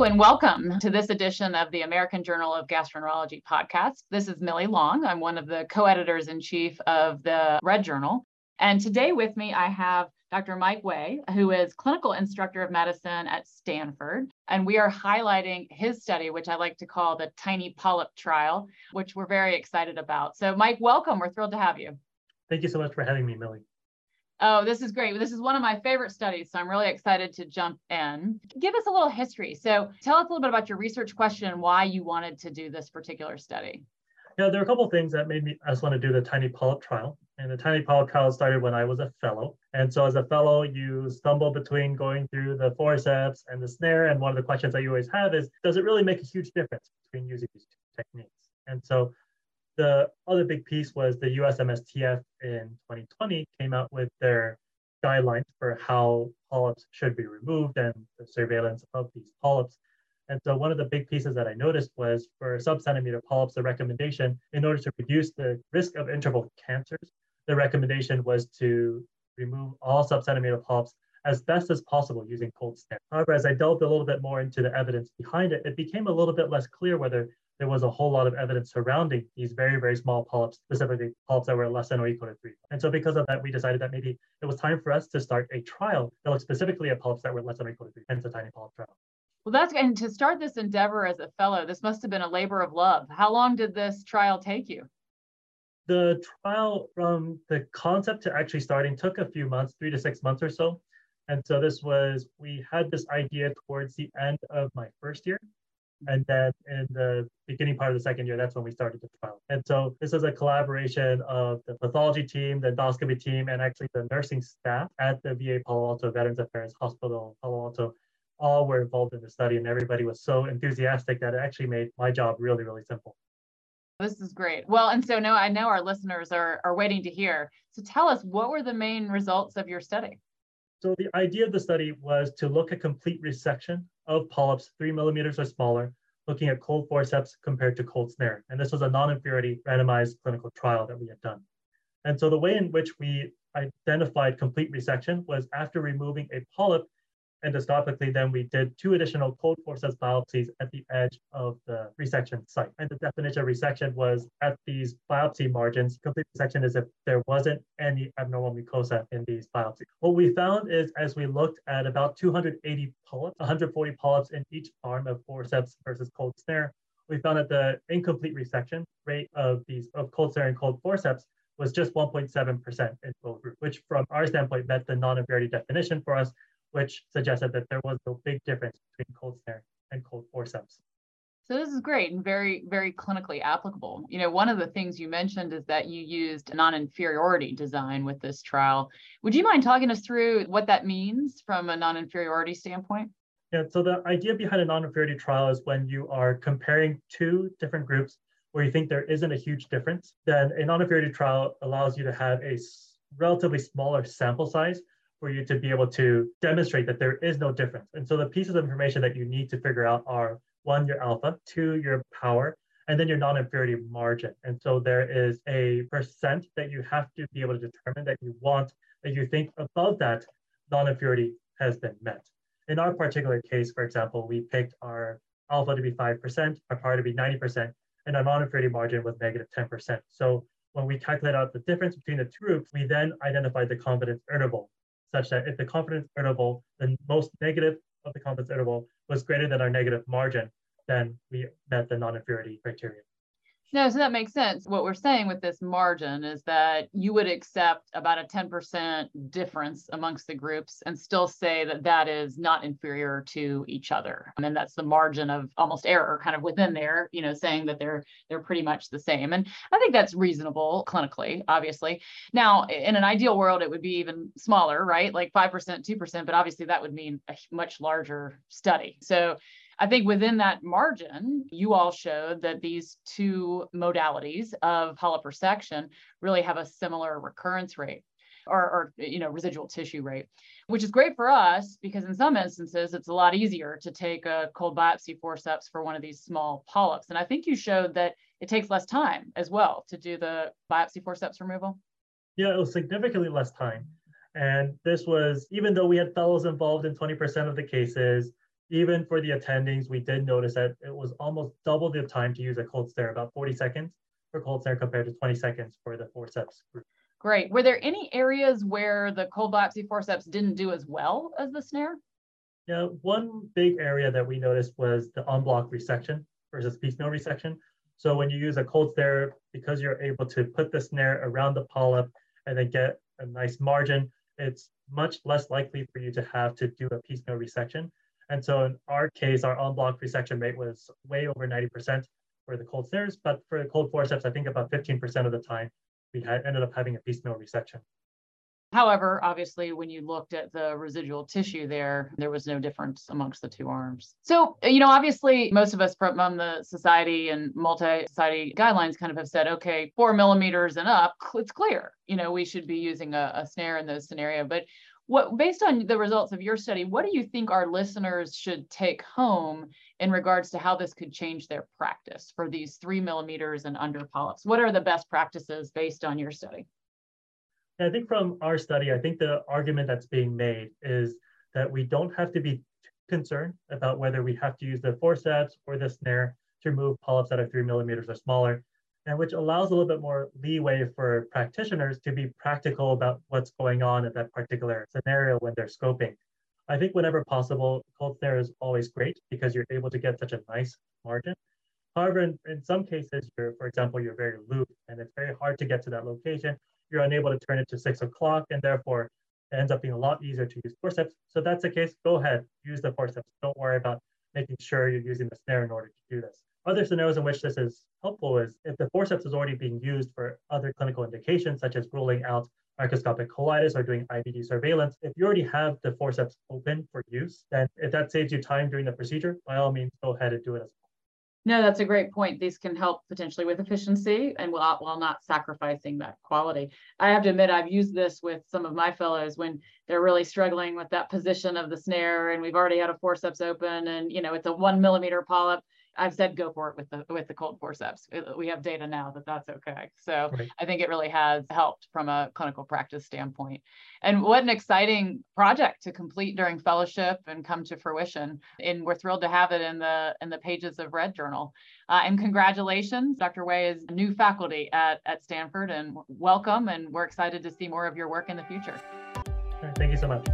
And welcome to this edition of the American Journal of Gastroenterology podcast. This is Millie Long. I'm one of the co editors in chief of the Red Journal. And today with me, I have Dr. Mike Wei, who is clinical instructor of medicine at Stanford. And we are highlighting his study, which I like to call the tiny polyp trial, which we're very excited about. So, Mike, welcome. We're thrilled to have you. Thank you so much for having me, Millie. Oh, this is great. This is one of my favorite studies, so I'm really excited to jump in. Give us a little history. So, tell us a little bit about your research question and why you wanted to do this particular study. Yeah, there are a couple of things that made me I just want to do the tiny polyp trial. And the tiny polyp trial started when I was a fellow. And so, as a fellow, you stumble between going through the forceps and the snare. And one of the questions that you always have is, does it really make a huge difference between using these two techniques? And so, the other big piece was the USMSTF in 2020 came out with their guidelines for how polyps should be removed and the surveillance of these polyps. And so one of the big pieces that I noticed was for subcentimeter polyps, the recommendation in order to reduce the risk of interval cancers, the recommendation was to remove all subcentimeter polyps as best as possible using cold snare. However, as I delved a little bit more into the evidence behind it, it became a little bit less clear whether there was a whole lot of evidence surrounding these very, very small polyps, specifically polyps that were less than or equal to three. And so because of that, we decided that maybe it was time for us to start a trial that looked specifically at polyps that were less than or equal to three, hence the tiny polyp trial. Well, that's and to start this endeavor as a fellow, this must have been a labor of love. How long did this trial take you? The trial from the concept to actually starting took a few months, three to six months or so. And so this was, we had this idea towards the end of my first year. And then in the beginning part of the second year, that's when we started the trial. And so this is a collaboration of the pathology team, the endoscopy team, and actually the nursing staff at the VA Palo Alto Veterans Affairs Hospital, Palo Alto. All were involved in the study, and everybody was so enthusiastic that it actually made my job really, really simple. This is great. Well, and so now I know our listeners are, are waiting to hear. So tell us, what were the main results of your study? So the idea of the study was to look at complete resection of polyps three millimeters or smaller, looking at cold forceps compared to cold snare. And this was a non-inferiority randomized clinical trial that we had done. And so the way in which we identified complete resection was after removing a polyp, endoscopically, then we did two additional cold forceps biopsies at the edge of the resection site. And the definition of resection was at these biopsy margins, complete resection is if there wasn't any abnormal mucosa in these biopsies. What we found is as we looked at about 280 polyps, 140 polyps in each arm of forceps versus cold snare, we found that the incomplete resection rate of these of cold snare and cold forceps was just 1.7% in both groups, which from our standpoint met the non-inferiority definition for us which suggested that there was no big difference between cold snare and cold forceps. So this is great and very, very clinically applicable. You know, one of the things you mentioned is that you used a non-inferiority design with this trial. Would you mind talking us through what that means from a non-inferiority standpoint? Yeah, so the idea behind a non-inferiority trial is when you are comparing two different groups where you think there isn't a huge difference, then a non-inferiority trial allows you to have a relatively smaller sample size for you to be able to demonstrate that there is no difference. And so the pieces of information that you need to figure out are one, your alpha, two, your power, and then your non-inferiority margin. And so there is a percent that you have to be able to determine that you want, that you think above that non-inferiority has been met. In our particular case, for example, we picked our alpha to be 5%, our power to be 90%, and our non-inferiority margin was negative 10%. So when we calculate out the difference between the two groups, we then identified the confidence interval such that if the confidence interval, the most negative of the confidence interval was greater than our negative margin, then we met the non-inferiority criteria. No, so that makes sense. What we're saying with this margin is that you would accept about a 10% difference amongst the groups and still say that that is not inferior to each other. And then that's the margin of almost error kind of within there, you know, saying that they're they're pretty much the same. And I think that's reasonable clinically, obviously. Now, in an ideal world, it would be even smaller, right? Like 5%, 2%, but obviously that would mean a much larger study. So I think within that margin, you all showed that these two modalities of polyp resection really have a similar recurrence rate. Or, or, you know residual tissue rate which is great for us because in some instances it's a lot easier to take a cold biopsy forceps for one of these small polyps and i think you showed that it takes less time as well to do the biopsy forceps removal yeah it was significantly less time and this was even though we had fellows involved in 20% of the cases even for the attendings, we did notice that it was almost double the time to use a cold snare, about 40 seconds for cold snare compared to 20 seconds for the forceps group. Great. Were there any areas where the cold biopsy forceps didn't do as well as the snare? Yeah, one big area that we noticed was the en-bloc resection versus piecemeal resection. So when you use a cold snare, because you're able to put the snare around the polyp and then get a nice margin, it's much less likely for you to have to do a piecemeal resection. And so in our case, our en-bloc resection rate was way over 90% for the cold snares, but for the cold forceps, I think about 15% of the time we had ended up having a piecemeal resection. However, obviously, when you looked at the residual tissue there, there was no difference amongst the two arms. So, you know, obviously, most of us from the society and multi society guidelines kind of have said, okay, four millimeters and up, it's clear, you know, we should be using a, a snare in those scenario. But what, based on the results of your study, what do you think our listeners should take home in regards to how this could change their practice for these three millimeters and under polyps? What are the best practices based on your study? yeah, I think from our study, I think the argument that's being made is that we don't have to be concerned about whether we have to use the forceps or the snare to remove polyps that are three millimeters or smaller, and which allows a little bit more leeway for practitioners to be practical about what's going on in that particular scenario when they're scoping. I think whenever possible, cold snare is always great because you're able to get such a nice margin. However, in, in some cases, you're, for example, you're very looped and it's very hard to get to that location you're unable to turn it to six o'clock, and therefore it ends up being a lot easier to use forceps. So that's the case, go ahead, use the forceps. Don't worry about making sure you're using the snare in order to do this. Other scenarios in which this is helpful is if the forceps is already being used for other clinical indications, such as ruling out microscopic colitis or doing IBD surveillance, if you already have the forceps open for use, then if that saves you time during the procedure, by all means, go ahead and do it as well. No, that's a great point. These can help potentially with efficiency and while, while not sacrificing that quality. I have to admit, I've used this with some of my fellows when they're really struggling with that position of the snare and we've already had a forceps open and, you know, it's a one millimeter polyp I've said go for it with the with the cold forceps. We have data now that that's okay. So right. I think it really has helped from a clinical practice standpoint. And what an exciting project to complete during fellowship and come to fruition. And we're thrilled to have it in the in the pages of Red Journal. Uh, and congratulations, Dr. Wei is new faculty at at Stanford, and welcome. And we're excited to see more of your work in the future. Thank you so much.